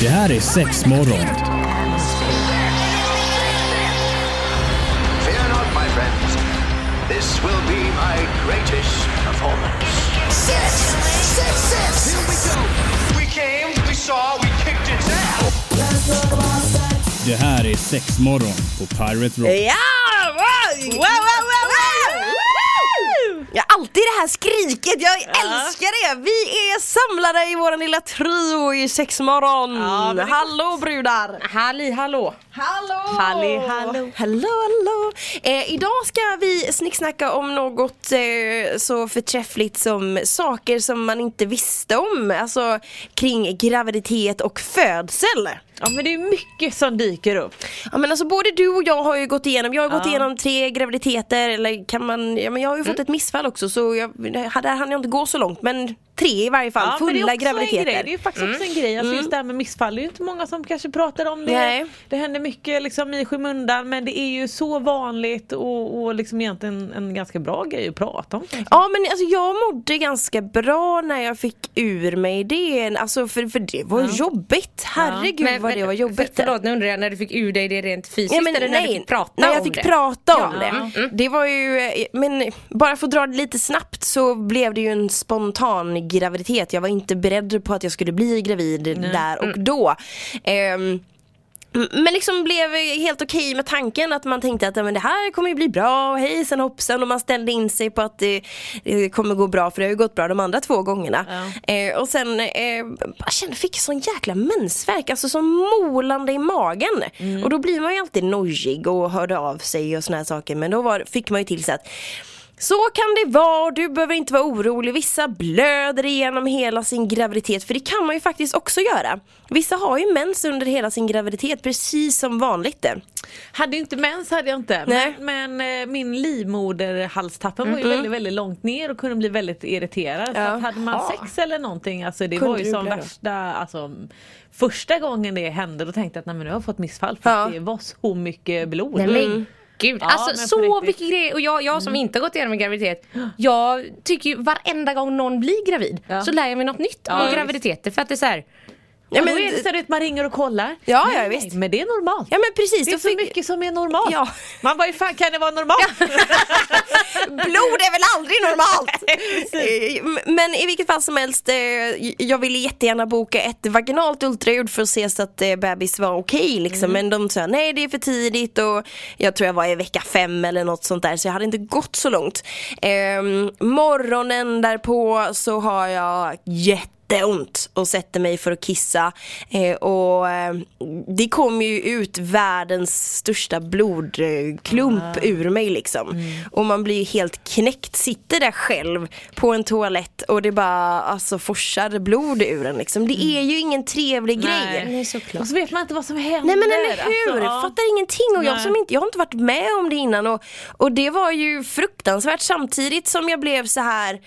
Det här är sex morgon. Fear not, my friends. This will be my greatest performance. Six, six, six. Here we go. We came, we saw, we kicked its ass. Det här är sex morgon på Pirate Rock. Ja! Wow, wow! Ja, alltid det här skriket, jag älskar det! Vi är samlade i våran lilla trio i sexmorgon. det- Hallå brudar! Halli hallå! Hallå! Halli, hallå. Hallå, hallå! Eh, idag ska vi snicksnacka om något eh, så förträffligt som saker som man inte visste om. Alltså kring graviditet och födsel. Ja men det är mycket som dyker upp. Ja men alltså både du och jag har ju gått igenom, jag har gått Ja. igenom tre graviditeter eller kan man, ja men jag har ju fått ett missfall också så jag, där hann jag inte gå så långt men tre i varje fall, Ja, det fulla grej. graviditeter. Det är faktiskt också en grej. Alltså just det här med missfall, det är ju inte många som kanske pratar om det. Nej. Det händer mycket liksom i skymundan men det är ju så vanligt och, och liksom egentligen en ganska bra grej att prata om. Ja men alltså jag mådde ganska bra när jag fick ur mig det, alltså för, för det var jobbigt, herregud Men- vad men- det var jobbigt. För, förlåt, nu undrar jag när du fick ur dig det rent fysiskt Ja, men eller när nej, du fick prata när jag om fick det? prata om Ja. det. Mm. Det var ju, men bara för att dra det lite snabbt så blev det ju en spontan graviditet. Jag var inte beredd på att jag skulle bli gravid där och Mm. då. Ehm, men liksom blev helt okej med tanken att man tänkte att ja, men det här kommer ju bli bra och hejsan hoppsan och man ställde in sig på att det, det kommer gå bra för det har ju gått bra de andra två gångerna. Eh, och sen eh, jag kände, fick sån jäkla mensvärk, alltså som molande i magen. Och då blir man ju alltid nojig och hörde av sig och såna här saker men då var, fick man ju till sig att så kan det vara, du behöver inte vara orolig. Vissa blöder igenom hela sin graviditet, för det kan man ju faktiskt också göra. Vissa har ju mens under hela sin graviditet, precis som vanligt. Hade inte mens hade jag inte. Nej. Men, men eh, min livmoderhalstappen var ju väldigt, väldigt långt ner och kunde bli väldigt irriterad. Så Ja. att hade man sex eller någonting, alltså det Kunde var ju som värsta, alltså första gången det hände då tänkte jag att nej, men nu har jag fått missfall för Ja. att det var så mycket blod. Nej men gud, Ja, alltså så riktigt. Mm. mycket grejer och jag, jag som inte har gått igenom en graviditet Jag tycker ju varenda gång någon blir gravid Ja. så lär jag mig något nytt om graviditeter för att det är så här, Ja, men- då är det så att man ringer och kollar. Ja, nej, ja, nej, visst. Men det är normalt. Ja men precis. det är så fick- mycket som är normalt. Ja. Man bara, hur fan kan det vara normalt? Blod är väl aldrig normalt? Eh, Men i vilket fall som helst, eh, jag ville jättegärna boka ett vaginalt ultraljud för att se så att eh, bebis var okej liksom. Men de sa nej det är för tidigt och jag tror jag var i vecka fem eller något sånt där så jag hade inte gått så långt. Ehm, morgonen därpå så har jag jätteont och sätter mig för att kissa. Eh, och eh, det kom ju ut världens största blodklump ur mig liksom. Och man blir ju helt knäckt, sitter där själv på en toalett och det bara alltså forsar blod ur en liksom. Det är ju ingen trevlig grej. nej såklart Och så vet man inte vad som händer. Nej men eller hur, Alltså, ja. fattar ingenting och jag Nej. som inte, jag har inte varit med om det innan och, och det var ju fruktansvärt samtidigt som jag blev så här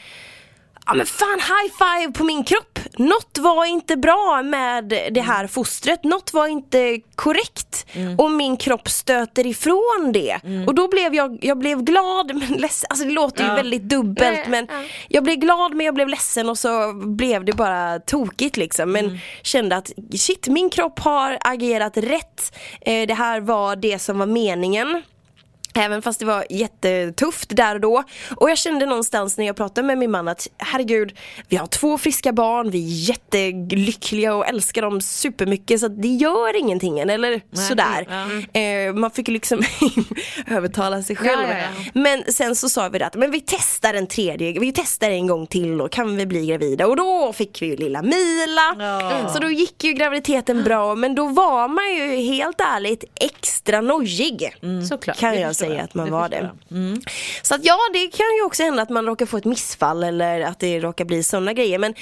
Ja men fan high five på min kropp! Något var inte bra med det här fostret, något var inte korrekt och min kropp stöter ifrån det. Och då blev jag, jag blev glad men ledsen, alltså det låter ju Ja. väldigt dubbelt Nej, men ja. jag blev glad men jag blev ledsen och så blev det bara tokigt liksom. Men kände att shit, min kropp har agerat rätt. Eh, det här var det som var meningen. Även fast det var jättetufft där och då. Och jag kände någonstans när jag pratade med min man att herregud, vi har två friska barn, vi är jättelyckliga och älskar dem supermycket så det gör ingenting än, eller sådär. Eh, man fick liksom övertala sig själv. Ja, ja, ja. Men sen så sa vi det att men vi testar en tredje, vi testar en gång till och kan vi bli gravida och då fick vi ju lilla Mila. Ja. Så då gick ju graviditeten bra men då var man ju helt ärligt extra nojig. Såklart Kan jag förstår säga att man Det var det. Så att ja, det kan ju också hända att man råkar få ett missfall eller att det råkar bli sådana grejer. Men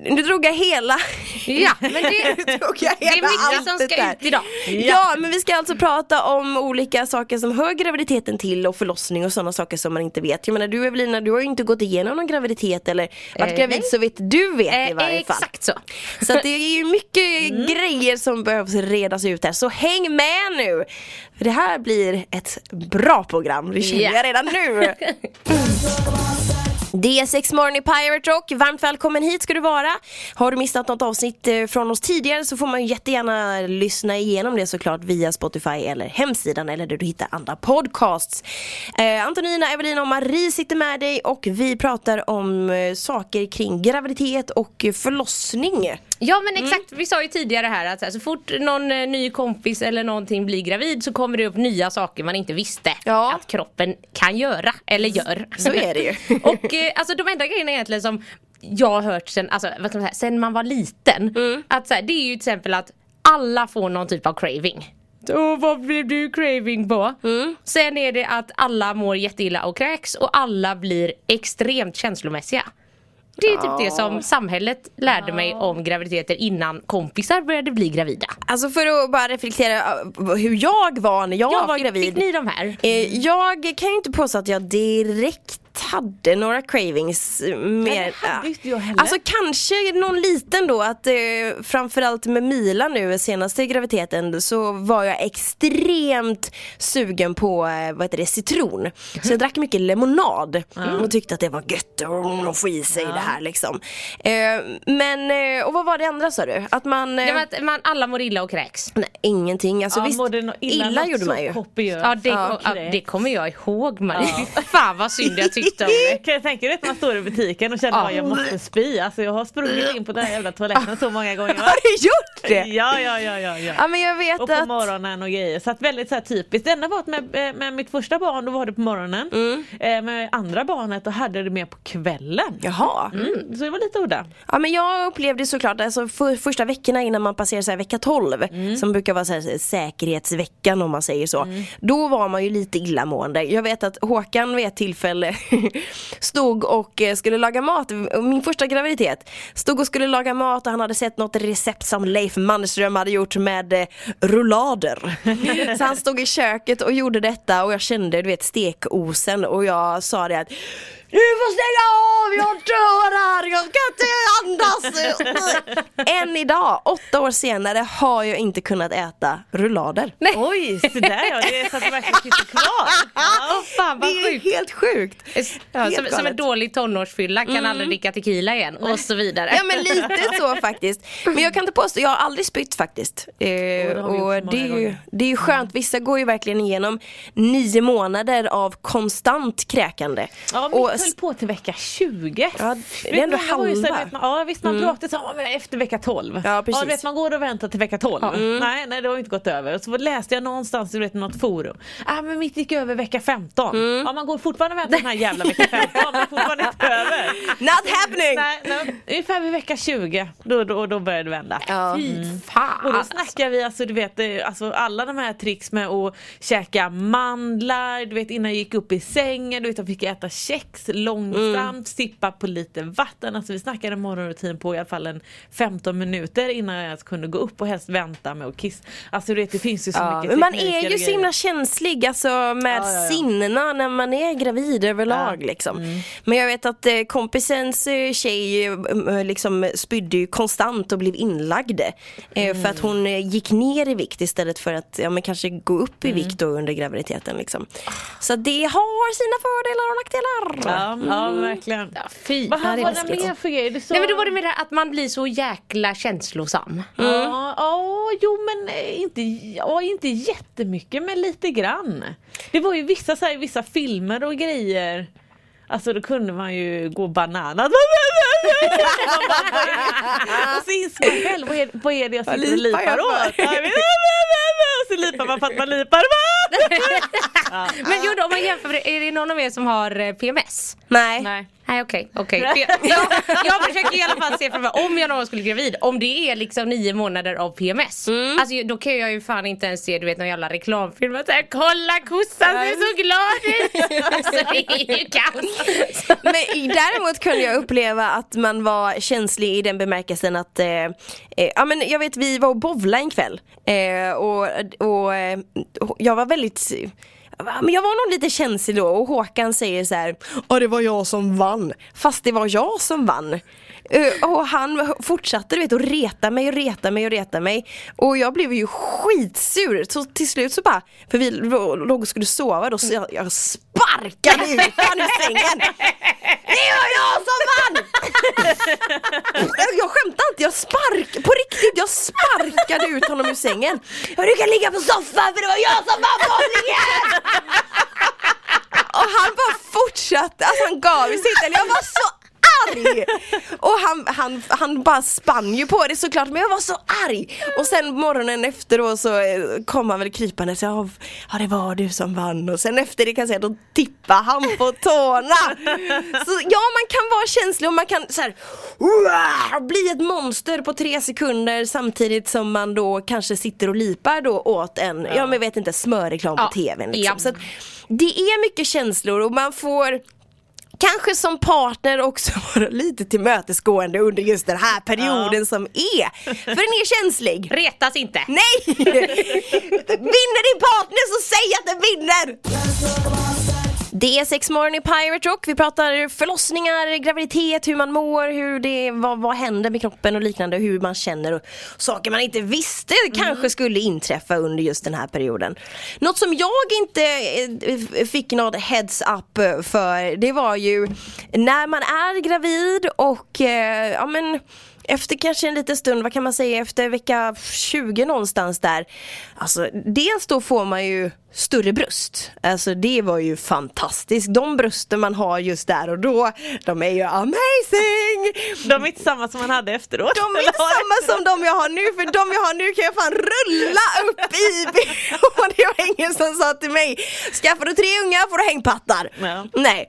nu drog jag hela Ja men det, drog jag det är hela mycket som ska där. ut idag Ja. men vi ska alltså prata om olika saker som hör graviditeten till och förlossning och sådana saker som man inte vet. Jag menar du Evelina, du har ju inte gått igenom någon graviditet eller varit Eh, gravid nej. så vet du vet i eh, varje fall. Exakt så Så det är ju mycket grejer som behövs redas ut här, så häng med nu! För det här blir ett bra program, det känner Ja. jag redan nu. Det är morgon i Pirate Rock. Varmt välkommen hit ska du vara. Har du missat något avsnitt eh, från oss tidigare så får man ju jättegärna lyssna igenom det såklart via Spotify eller hemsidan eller där du hittar andra podcasts. Eh, Antonina, Evelina och Marie sitter med dig och vi pratar om eh, saker kring graviditet och förlossning. Ja men exakt, vi sa ju tidigare här att så, här, så fort någon eh, ny kompis eller någonting blir gravid så kommer det upp nya saker man inte visste Ja. att kroppen kan göra eller gör. Så är det ju. Och eh, alltså de enda grejerna egentligen som jag har hört sen, alltså, vad ska man säga, sen man var liten. Mm. Att så här, det är ju till exempel att alla får någon typ av craving. Och vad blev du craving på? Mm. Sen är det att alla mår jätteilla och kräks och alla blir extremt känslomässiga. Det är typ det som samhället lärde mig om graviditeter innan kompisar började bli gravida. Alltså för att bara reflektera eh, hur jag var när jag var fick, gravid. fick ni de här? Eh, jag kan ju inte påstå att jag direkt hade några cravings eh, mer. det hade inte jag heller. Alltså kanske någon liten då att eh, framförallt med Mila nu senaste graviditeten så var jag extremt sugen på eh, vad heter det, citron. Så jag drack mycket lemonad och tyckte att det var gött och få i sig det här liksom. Eh, men, eh, och vad var det andra sa du? Att man, eh, Ja, men att man, alla mår illa och kräks. nej, ingenting. Alltså, Ja, visst, illa, något gjorde man ju. kopiöst. Ja det, Ja, ja, det kommer jag ihåg Marie. Fy Fan vad synd jag tyckte det. Kan jag tänka dig att man står i butiken och känner att jag måste spy. Alltså jag har sprungit in på den här jävla toaletten så många gånger. Va? Har du gjort det? Ja, ja, ja, ja, ja. Ja men jag vet Och på att morgonen och grejer. Så att väldigt så här typiskt. Det enda var att med, eh, med mitt första barn då var det på morgonen. Mm. Eh, med andra barnet då hade det mer på kvällen. Jaha. Mm, så det var lite udda. Ja men jag upplevde såklart, alltså för, första veckorna innan man passerar så här, vecka 12 Mm. som brukar vara så här, säkerhetsveckan om man säger så. Då var man ju lite illamående. Jag vet att Håkan vid ett tillfälle stod och eh, skulle laga mat, min första graviditet. Stod och skulle laga mat och han hade sett något recept som Leif Mannerström hade gjort med eh, rullader. så han stod i köket och gjorde detta och jag kände du vet stekosen och jag sa det att du får stänga av, jag dör här, jag kan inte andas. Än idag, åtta år senare, har jag inte kunnat äta rullader. Oj, så där ja. Det är så att det verkligen sitter kvar. Åh fan Det vad är sjukt. helt sjukt. Ja, Helt som, som en dålig tonårsfylla kan aldrig dricka tequila igen och så vidare. Ja men lite så faktiskt. Men jag kan inte påstå, jag har aldrig spytt faktiskt. Eh, det och det är, ju, det är ju skönt, vissa går ju verkligen igenom nio månader av konstant kräkande. Ja, och, höll på till vecka 20. Ja, det är ändå var ju halva. vet man, ja visst man pratade så ja, efter vecka 12. Ja, precis. vet, man går och väntar till vecka 12. Nej, nej det har inte gått över. Och så läste jag någonstans i något forum. Ah, men mitt gick över vecka 15. Ja man går fortfarande och väntar den här jävla vecka 15 men fortfarande inte över. Not happening! Nej, nej, ungefär vid vecka 20 då, då, då började det vända. Ja. Fy Och då fan. snackar vi alltså du vet eh, alltså, alla de här tricks med att käka mandlar, du vet innan jag gick upp i sängen, du vet jag fick äta kex långsamt, sippa på lite vatten. Alltså vi snackade morgonrutin på i alla fall en 15 minuter innan jag ens kunde gå upp och helst vänta med att kissa. Alltså du vet det finns ju så Ja, mycket men man är ju så himla känslig alltså med Ja, ja, sinnena när man är gravid överlag Ja. Mm. liksom. Men jag vet att eh, kompisens eh, tjej eh, liksom spydde ju konstant och blev inlagd. Eh, För att hon eh, gick ner i vikt istället för att ja, men kanske gå upp Mm. i vikt då under graviditeten liksom. Så det har sina fördelar och nackdelar. Ja, ja verkligen. Ja, fy. Vad var det mer för grejer? Sa... Nej men då var det med det att man blir så jäkla känslosam. Ja, ja, jo men eh, inte, ja, inte jättemycket men lite grann. Det var ju vissa, så här, vissa filmer och grejer Alltså då kunde man ju gå bananas. och så inser man själv, vad är, vad är det jag sitter och lipar åt? lipar man för att man lipar. Men jo då, om man jämför, är det någon av er som har eh, PMS? Nej. Nej. Nej okej, okej. För Jag, jag, försöker i alla fall se framför mig, om jag någon skulle bli gravid, om det är liksom nio månader av PMS. Alltså då kan jag ju fan inte ens se du vet någon jävla reklamfilm och säga kolla kossan ser så glad ut. Alltså det är ju kaos. Men däremot kunde jag uppleva att man var känslig i den bemärkelsen att eh, eh, Ja men jag vet vi var och bowla en kväll eh, och, och eh, jag var väldigt men jag var nog lite känslig då och Håkan säger så här Ja det var jag som vann. Fast det var jag som vann. Eh, och han fortsatte du vet att reta mig och reta mig och reta mig. Och jag blev ju skitsur. Så till slut så bara, för vi låg och skulle sova då så jag, jag sparkade ut honom ur sängen. Det var jag som vann! jag skämtar inte, jag spark på riktigt, jag sparkade ut honom ur sängen. Du kan ligga på soffan för det var jag som vann bowlingen! Och han bara fortsatte, alltså han gav sig inte, jag var så arg! Och han, han, han bara spann ju på det såklart men jag var så arg! Och sen morgonen efter då så eh, kom han väl krypande och sa ja det var du som vann och sen efter det kan jag säga då tippade han på tårna! Så ja man kan vara känslig och man kan så här, bli ett monster på tre sekunder samtidigt som man då kanske sitter och lipar då åt en, ja, men jag vet inte, smörreklam på Ja. tvn liksom. Ja. Så det är mycket känslor och man får kanske som partner också vara lite tillmötesgående under just den här perioden som är. För den är känslig. Retas inte. Nej! vinner din partner så säg att den vinner! Det är sex morgon i Pirate Rock. Vi pratar förlossningar, graviditet, hur man mår, hur det, vad, vad händer med kroppen och liknande, hur man känner och saker man inte visste kanske skulle inträffa under just den här perioden. Något som jag inte eh, fick något heads up för, det var ju när man är gravid och eh, ja men efter kanske en liten stund, vad kan man säga, efter vecka 20 någonstans där. Alltså dels då får man ju större bröst. Alltså det var ju fantastiskt. De brösten man har just där och då, de är ju amazing! De är inte samma som man hade efteråt. De är inte samma som de jag har nu för de jag har nu kan jag fan rulla upp i och det var ingen som sa till mig Skaffar du tre unga får du hängpattar. Ja. Nej.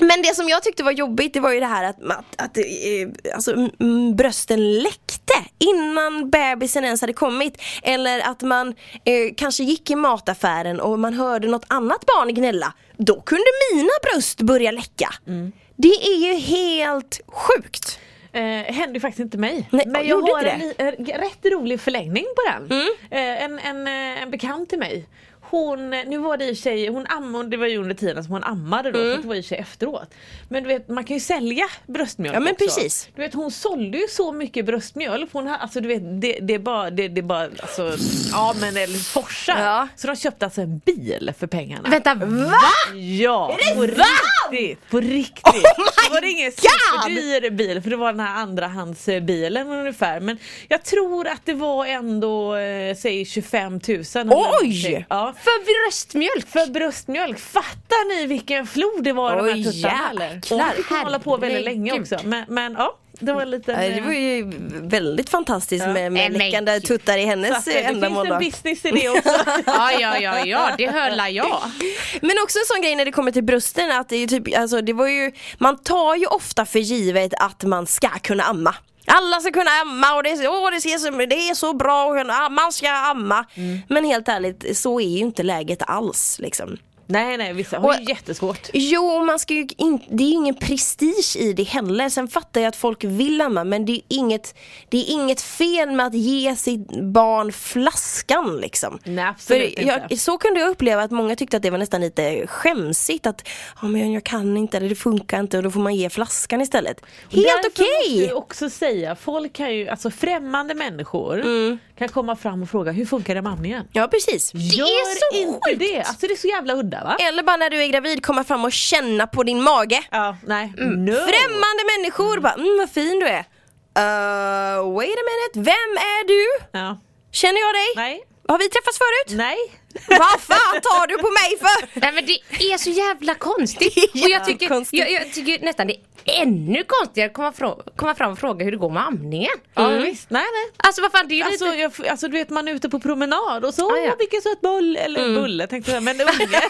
Men det som jag tyckte var jobbigt det var ju det här att, att, att eh, alltså, brösten läckte innan bebisen ens hade kommit. Eller att man eh, kanske gick i mataffären och man hörde något annat barn gnälla. Då kunde mina bröst börja läcka. Mm. Det är ju helt sjukt. Eh, hände ju faktiskt inte mig. Nej, men jag har en, en rätt rolig förlängning på den. Mm. Eh, en, en, eh, en bekant till mig. Hon, nu var det i sig, hon ammade, det var ju under tiden som hon ammade då, Mm. så det var i sig efteråt. Men du vet man kan ju sälja bröstmjölk Ja, men också. precis. Du vet hon sålde ju så mycket bröstmjölk, hon alltså du vet det, det är bara, det, det är bara, alltså, ja men eller forsar. Ja. Så de köpte alltså en bil för pengarna. Vänta, va? Ja, på riktigt! På riktigt! Oh det var ingen superdyr bil för det var den här andrahandsbilen ungefär. Men jag tror att det var ändå, eh, säg 25 000. eller Oj! Ja. För bröstmjölk? För bröstmjölk, fattar ni vilken flod det var i de här tuttarna eller? Och han fick hålla på väldigt länge också. Men, men ja, det var en liten... Nej, Det var eh, ju väldigt fantastiskt med, med men läckande tuttar i hennes eh, det ändamål. finns då. en business i det också. Ja, ja, ja, ja, det hörlar jag. Men också en sån grej när det kommer till brösten att det är typ, alltså det var ju, man tar ju ofta för givet att man ska kunna amma. Alla ska kunna amma och det, åh, det, ser så, det är så bra kunna, man ska amma. Men helt ärligt, så är ju inte läget alls liksom. Nej, nej, vissa har ju jättesvårt. Jo, man ska ju in, det är ju ingen prestige i det heller. Sen fattar jag att folk vill amma men det är inget, det är inget fel med att ge sitt barn flaskan liksom. Nej, absolut För jag, inte. så kunde jag uppleva att många tyckte att det var nästan lite skämsigt att ja, men jag kan inte, eller det funkar inte och då får man ge flaskan istället. Helt okej! jag också säga, folk kan ju, alltså främmande människor Mm. Kan komma fram och fråga hur funkar det med amningen? Ja precis. Gör är så inte sjukt. det! Alltså det är så jävla udda va? Eller bara när du är gravid komma fram och känna på din mage. Ja, nej. Mm. No! Främmande människor bara, mm vad fin du är. Uh, wait a minute, vem är du? Ja. Känner jag dig? Nej. Har vi träffats förut? Nej. Vad fan tar du på mig för? Nej men det är så jävla konstigt. Det Och jag tycker, jag, jag tycker nästan det är ännu konstigare att komma, frå- komma fram och fråga hur det går med amningen. Ja, visst. Nej, nej. Alltså vad fan det är ju Alltså, lite... jag, alltså du vet man är ute på promenad och så, Ah, ja. vilken söt boll, eller Mm. bulle tänkte jag men unge.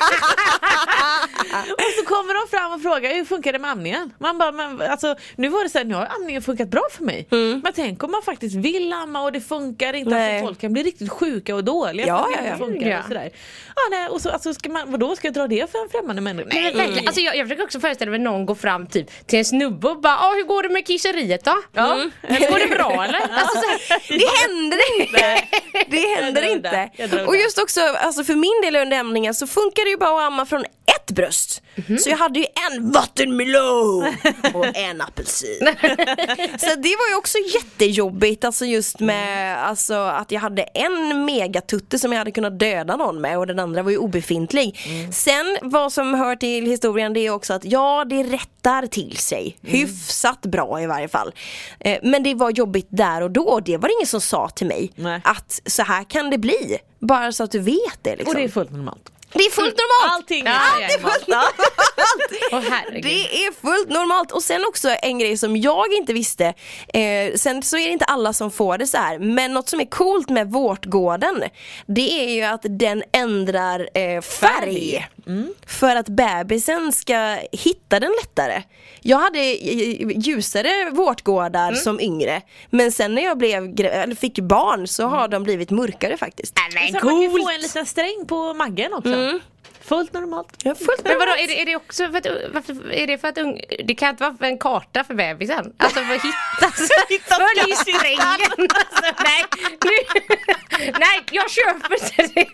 och så kommer de fram och frågar hur funkar det med amningen? Man bara, men, alltså, nu var det så här, nu har amningen funkat bra för mig. Men tänk om man faktiskt vill amma och det funkar inte, Mm. Nej. alltså, folk kan bli riktigt sjuka och dåliga Ja, det ja, ja. funkar Ja. och sådär. Ja, nej, och så, alltså, ska man, vadå ska jag dra det för en främmande människa? Nej, men verkligen. Alltså jag, jag försöker också föreställa mig någon går fram typ till en snubbe och bara ah, hur går det med kisseriet då? Ja. Mm. Går det bra eller? Alltså, så här, Det händer inte! Det händer inte. Och just också, alltså för min del under ämningen så funkar det ju bara att amma från ett bröst. Mhm. Så jag hade ju en vattenmelon och en apelsin. så det var ju också jättejobbigt, alltså just med alltså, att jag hade en megatutte som jag hade kunnat döda någon med och den andra var ju obefintlig. Mm. Sen vad som hör till historien det är också att ja, det rättar till sig. Mm. Hyfsat bra i varje fall. Eh, men det var jobbigt där och då, det var det ingen som sa till mig Nej. att så här kan det bli. Bara så att du vet det liksom. Och det är fullt normalt. Det är fullt normalt! Allting är Allt är fullt normalt! Herregud. det är fullt normalt och sen också en grej som jag inte visste eh, Sen så är det inte alla som får det så här men något som är coolt med vårtgården Det är ju att den ändrar eh, färg För att bebisen ska hitta den lättare Jag hade ljusare vårtgårdar som yngre Men sen när jag blev, eller fick barn så har de blivit mörkare faktiskt men man kan ju få coolt! en liten sträng på maggen också. Fullt normalt. Ja, fullt Men vadå, normalt. är det, är det också för att, varför, är det för att ung, det kan inte vara för en karta för bebisen? Alltså för att hitta, följ strängen! Alltså, nej, nu, nej, jag köper inte det!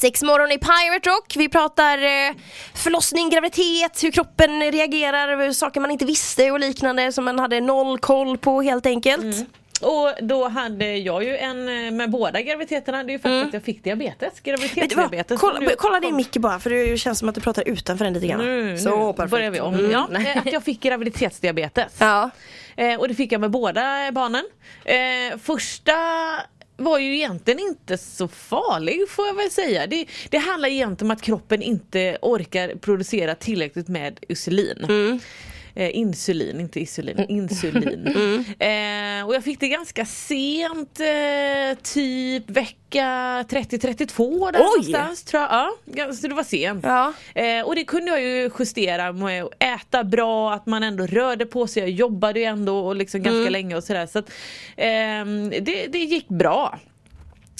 Sex morgon i Pirate Rock. Vi pratar eh, förlossning, graviditet, hur kroppen reagerar, saker man inte visste och liknande som man hade noll koll på helt enkelt. Och då hade jag ju en eh, med båda graviditeterna, det är ju faktiskt att jag fick diabetes. Du? Graviditetsdiabetes. Kolla, Nu- kolla din mick bara för det känns som att du pratar utanför den lite grann. Nu, Så nu börjar vi om. Ja, eh, att jag fick graviditetsdiabetes. Ja. Eh, och det fick jag med båda barnen. Eh, första var ju egentligen inte så farlig får jag väl säga. Det, det handlar egentligen om att kroppen inte orkar producera tillräckligt med insulin. Mm. Eh, insulin, inte insulin, insulin. Eh, och jag fick det ganska sent, eh, typ vecka 30-32 där Oj! någonstans tror jag. Ja, så det var sent. Ja. Eh, och det kunde jag ju justera med att äta bra, att man ändå rörde på sig. Jag jobbade ju ändå och liksom ganska länge och sådär. Så att, ehm, det, det gick bra.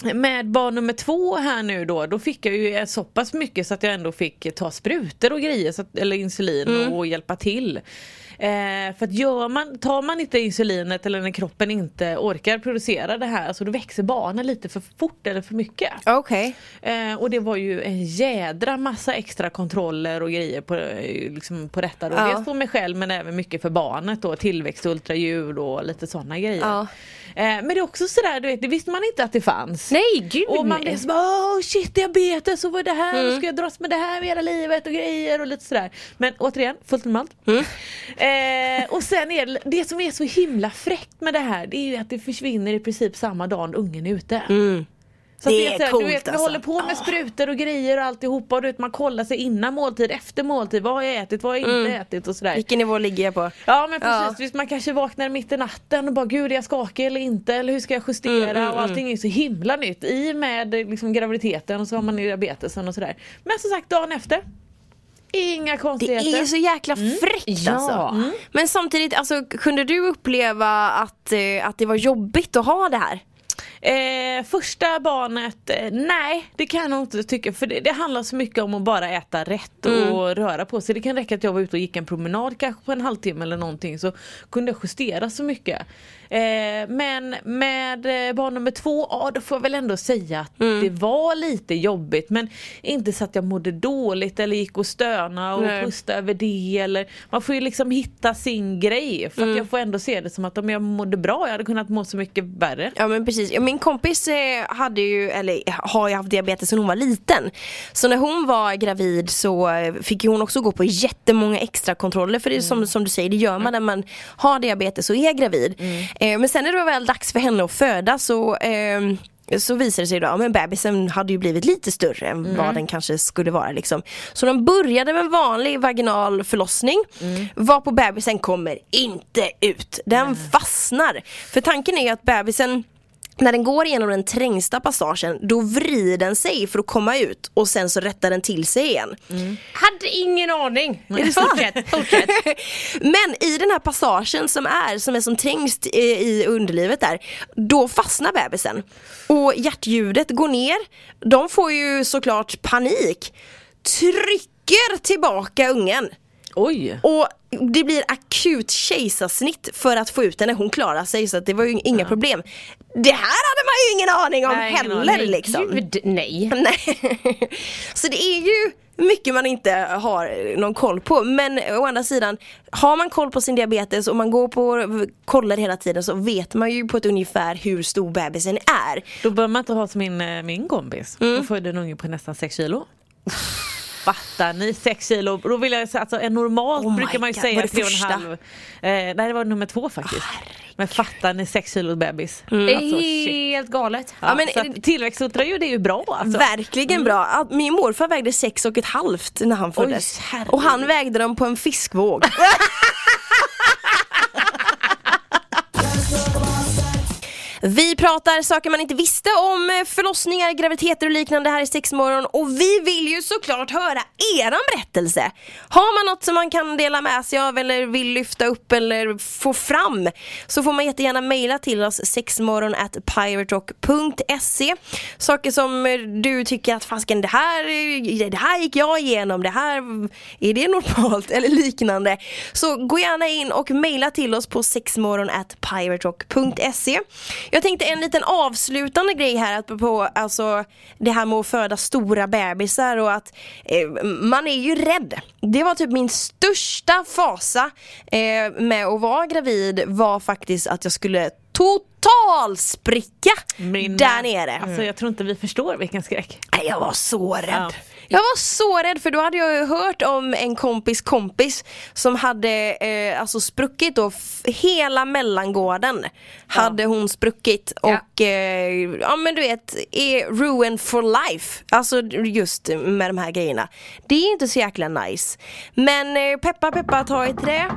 Med barn nummer två här nu då, då fick jag ju så pass mycket så att jag ändå fick ta sprutor och grejer, att, eller insulin och hjälpa till. Eh, för att gör man, tar man inte insulinet eller när kroppen inte orkar producera det här, alltså då växer barnen lite för fort eller för mycket. Okej. Eh, och det var ju en jädra massa extra kontroller och grejer på, eh, liksom på detta. Då. Ja. Dels på mig själv men även mycket för barnet då, tillväxt, ultraljud och lite sådana grejer. Ja. Eh, men det är också sådär, du vet, det visste man inte att det fanns. Nej, gud Och man blev så bara, åh shit diabetes och vad är det här, Mm. ska jag dras med det här hela livet och grejer och lite sådär. Men återigen, fullt normalt. Mm. Eh, och sen är det, det som är så himla fräckt med det här det är ju att det försvinner i princip samma dag ungen är ute. Så Det att är så här, coolt, du vet, vi alltså. håller på med sprutor och grejer och alltihopa och du vet, man kollar sig innan måltid, efter måltid, vad har jag ätit, vad har jag inte ätit och sådär. Vilken nivå ligger jag på? Ja men precis, Ja. Visst, man kanske vaknar mitt i natten och bara gud är jag skakig eller inte eller hur ska jag justera Mm, och allting är så himla nytt i med liksom, graviditeten och så har man diabetesen och sådär. Men som sagt dagen efter, inga Det konstigheter. är så jäkla fräckt Ja. alltså. Men samtidigt, alltså, kunde du uppleva att, eh, att det var jobbigt att ha det här? Eh, första barnet, eh, nej det kan jag nog inte tycka för det, det handlar så mycket om att bara äta rätt och röra på sig. Det kan räcka att jag var ute och gick en promenad kanske på en halvtimme eller någonting så kunde jag justera så mycket. Eh, men med eh, barn nummer två, ja då får jag väl ändå säga att det var lite jobbigt. Men inte så att jag mådde dåligt eller gick och stöna och Nej. pustade över det eller man får ju liksom hitta sin grej. För att jag får ändå se det som att om jag mådde bra, jag hade kunnat må så mycket värre. Ja men precis, ja, min kompis eh, hade ju, eller har ju haft diabetes sedan hon var liten. Så när hon var gravid så fick hon också gå på jättemånga extra kontroller. För det är som, som du säger, det gör man när man har diabetes och är gravid eh, Men sen när det var väl dags för henne att föda så eh, så visade det sig då, ja men bebisen hade ju blivit lite större än vad den kanske skulle vara liksom. Så de började med en vanlig vaginal förlossning, var på bebisen kommer inte ut. Den fastnar. För tanken är ju att bebisen när den går igenom den trängsta passagen då vrider den sig för att komma ut och sen så rättar den till sig igen. Hade ingen aning. Fortsätt, fortsätt. Men i den här passagen som är, som är som trängst i, underlivet där, då fastnar bebisen. Och hjärtljudet går ner, de får ju såklart panik. Trycker tillbaka ungen. Oj! Och det blir akut kejsarsnitt för att få ut henne. Hon klarar sig så att det var ju inga problem. Det här hade man ju ingen aning om Nej, heller aning. liksom. Gud, nej. Nej. Så det är ju mycket man inte har någon koll på. Men å andra sidan, har man koll på sin diabetes och man går på kollar hela tiden så vet man ju på ett ungefär hur stor bebisen är. Då bör man inte ha som min, eh, min kompis. Mm. Då födde en unge på nästan 6 kilo. Fattar ni? 6 kilo. Då vill jag säga, alltså en normalt Oh brukar man ju God, säga var det tre och en första? halv. Eh, nej det var nummer två faktiskt. Men fattar ni 6 kilo bebis? Är Alltså, helt galet. Ja, men- så att tillväxtultraljud är ju bra alltså. Verkligen bra. Att Min morfar vägde sex och ett halvt när han föddes. herregud. och han vägde dem på en fiskvåg. Vi pratar saker man inte visste om eh, förlossningar, graviditeter och liknande här i sexmorgon och vi vill ju såklart höra eran berättelse. Har man något som man kan dela med sig av eller vill lyfta upp eller få fram så får man jättegärna mejla till oss sexmorgon at piraterock.se Saker som eh, du tycker att fasken det här, eh, det här gick jag igenom, det här, är det normalt eller liknande? Så gå gärna in och mejla till oss på sexmorgon at piraterock.se jag tänkte en liten avslutande grej här på alltså det här med att föda stora bebisar och att eh, man är ju rädd. Det var typ min största fasa eh, med att vara gravid var faktiskt att jag skulle totalspricka Min- där nere. Alltså jag tror inte vi förstår vilken skräck. Nej, Jag var så rädd. Ja. Jag var så rädd för då hade jag ju hört om en kompis kompis som hade eh, alltså spruckit då, hela mellangården hade hon spruckit Ja. och eh, ja men du vet, är ruin for life. Alltså just med de här grejerna. Det är inte så jäkla nice. Men eh, peppa peppa ta i trä.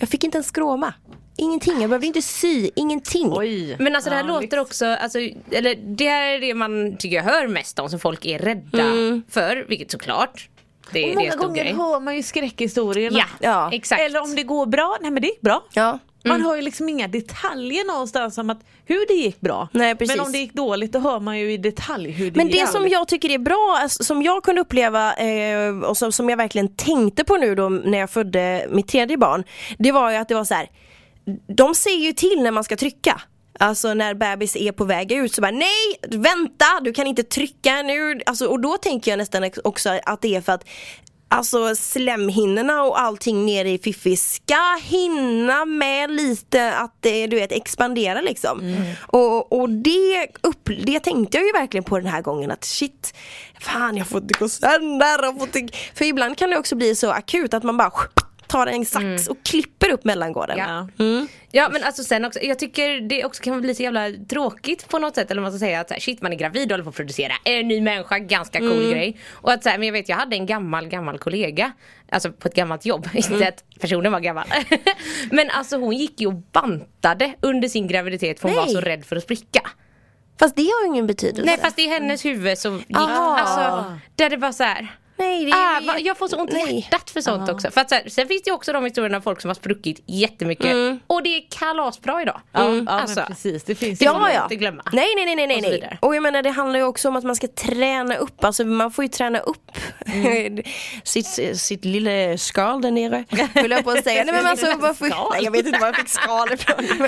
Jag fick inte en skråma. Ingenting, jag behövde inte sy, ingenting. Oj. Men alltså det här Ja, låter liksom. också, alltså, eller det här är det man tycker jag hör mest om som folk är rädda för, vilket såklart det, Och många gånger grej. hör man ju skräckhistorierna. Ja, Ja. exakt. Eller om det går bra, nej men det gick bra. Ja. Man hör ju liksom inga detaljer någonstans om att hur det gick bra. Nej, precis. Men om det gick dåligt då hör man ju i detalj hur det Men gick det som jag tycker är bra, alltså, som jag kunde uppleva eh, och som, som jag verkligen tänkte på nu då när jag födde mitt tredje barn. Det var ju att det var så här. De ser ju till när man ska trycka. Alltså när bebis är på väg ut så bara nej, vänta, du kan inte trycka nu. Alltså, och då tänker jag nästan också att det är för att Alltså slemhinnorna och allting nere i Fifi ska hinna med lite att du vet expandera liksom. Och, och det, upp, det tänkte jag ju verkligen på den här gången att shit, fan jag får inte gå sönder. Får inte... För ibland kan det också bli så akut att man bara tar en sax och klipper upp mellangården. Ja. Ja. Ja men alltså sen också, jag tycker det också kan bli så jävla tråkigt på något sätt eller man ska säga att så här, shit man är gravid och håller på att producera en ny människa, ganska cool grej. Och att så här, men jag vet jag hade en gammal gammal kollega, alltså på ett gammalt jobb, inte att personen var gammal. men alltså hon gick ju och bantade under sin graviditet för hon var Nej. så rädd för att spricka. Fast det har ju ingen betydelse. Nej fast i hennes huvud så gick, Aha. alltså där det var så här. Nej, det Ah, är va- jag får så ont i hjärtat för sånt också. För att så här, sen finns det ju också de historierna av folk som har spruckit jättemycket och det är kalasbra idag. Ja, ja Alltså. precis. Det finns man Ja, ja. inte glömma. Nej, nej, nej, nej, nej. Och nej. Och jag menar det handlar ju också om att man ska träna upp, alltså man får ju träna upp sitt, sitt lilla skal där nere. Höll jag på att säga. Nej, men alltså, man får, nej, jag vet inte var jag fick skal ifrån.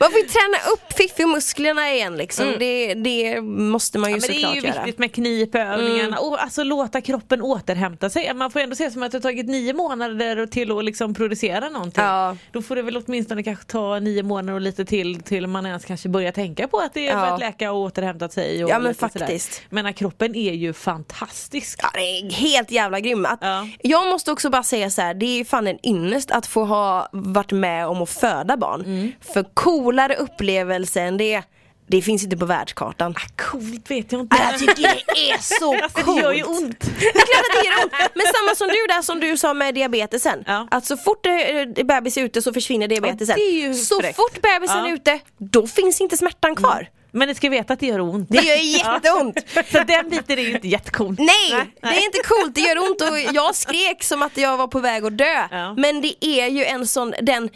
Man får ju träna upp fiffi-musklerna igen liksom. Det, det måste man ju Ja, men det är såklart ju göra. viktigt med knipövningarna och alltså låta kroppen återhämta sig. Man får ändå se som att det har tagit nio månader till att liksom producera någonting. Ja. Då får det väl åtminstone kanske ta nio månader och lite till till man ens kanske börjar tänka på att det är Ja. börjat läka och återhämtat sig. Och Ja, men sådär. faktiskt. Men kroppen är ju fantastisk. Ja, det är helt jävla grym. Att, Ja. Jag måste också bara säga så här, det är fan en ynnest att få ha varit med om att föda barn. Mm. För coolare upplevelse än det, det finns inte på världskartan. Coolt vet jag inte. Nej, Jag tycker det är så Alltså, coolt. det gör ju ont. Det är klart att det gör ont. Men samma som du där som du sa med diabetesen. Ja. Att så fort eh, bebis är ute så försvinner diabetesen. Ja, det är ju så fräckt. fort bebisen Ja. Mm. är ute, då finns inte smärtan kvar. Men ni ska veta att det gör ont. Det gör jätteont. Så den biten är ju inte jättecool. Nej, det är inte coolt, det gör ont och jag skrek som att jag var på väg att dö. Ja. Men det är ju en sån, den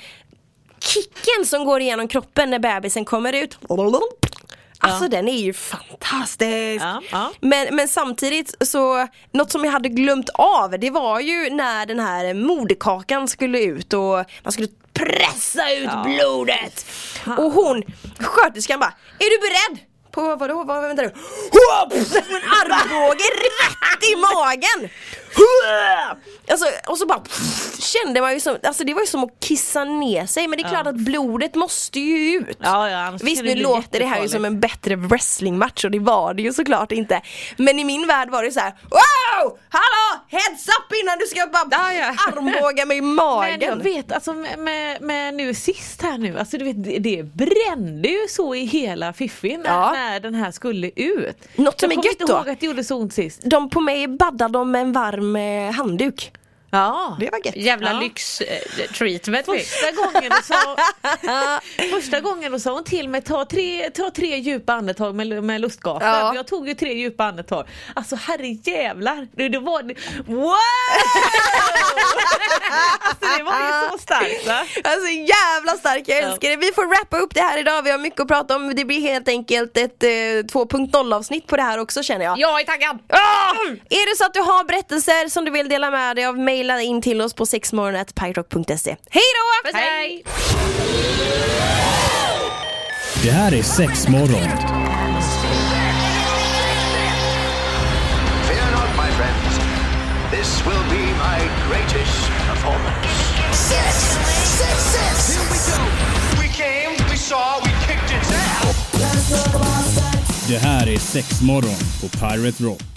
kicken som går igenom kroppen när bebisen kommer ut. Alltså den är ju fantastisk. Ja, ja. Men, men samtidigt så, något som jag hade glömt av det var ju när den här moderkakan skulle ut och man skulle pressa ut blodet. Och hon, sköterskan bara, är du beredd? På vadå, vad väntar du? Hopp! En armbåge rätt i magen! Alltså, och så bara kände man ju som, alltså det var ju som att kissa ner sig men det är klart att blodet måste ju ut. Ja, ja, Visst nu låter det här ju som en bättre wrestlingmatch och det var det ju såklart inte. Men i min värld var det så här: wow! Hallå! Heads up innan du ska bara Ja, ja. armbåga mig i Men jag magen. vet alltså med, med, nu sist här nu, alltså du vet det, det brände ju så i hela fiffin när, Ja. när den här skulle ut. Något som jag är kommer gött inte då. ihåg att det gjorde så ont sist. De på mig baddade de med en varm med handduk. Ja. Det var gött. Jävla Ja. lyx-treatment. Första gången, då sa, första gången då sa hon till mig ta tre, ta tre djupa andetag med, med lustgasen. Ja. Jag tog ju tre djupa andetag. Alltså herrejävlar. Det, det var, wow! alltså det var ju så starkt va? Alltså jävla stark, jag älskar det. Vi får wrappa upp det här idag, vi har mycket att prata om. Det blir helt enkelt ett eh, 2.0 avsnitt på det här också känner jag. Jag är taggad! Ah! Är det så att du har berättelser som du vill dela med dig av, mejla in till oss på sexmorgonet.pyrock.se. Hej då! Puss, hej! Det här är sex morgon. Fear not, my friends. This will be my greatest performance. Six, six, six. Here we go. We came, we saw, we kicked its ass. Det här är sex morgon på Pirate Rock.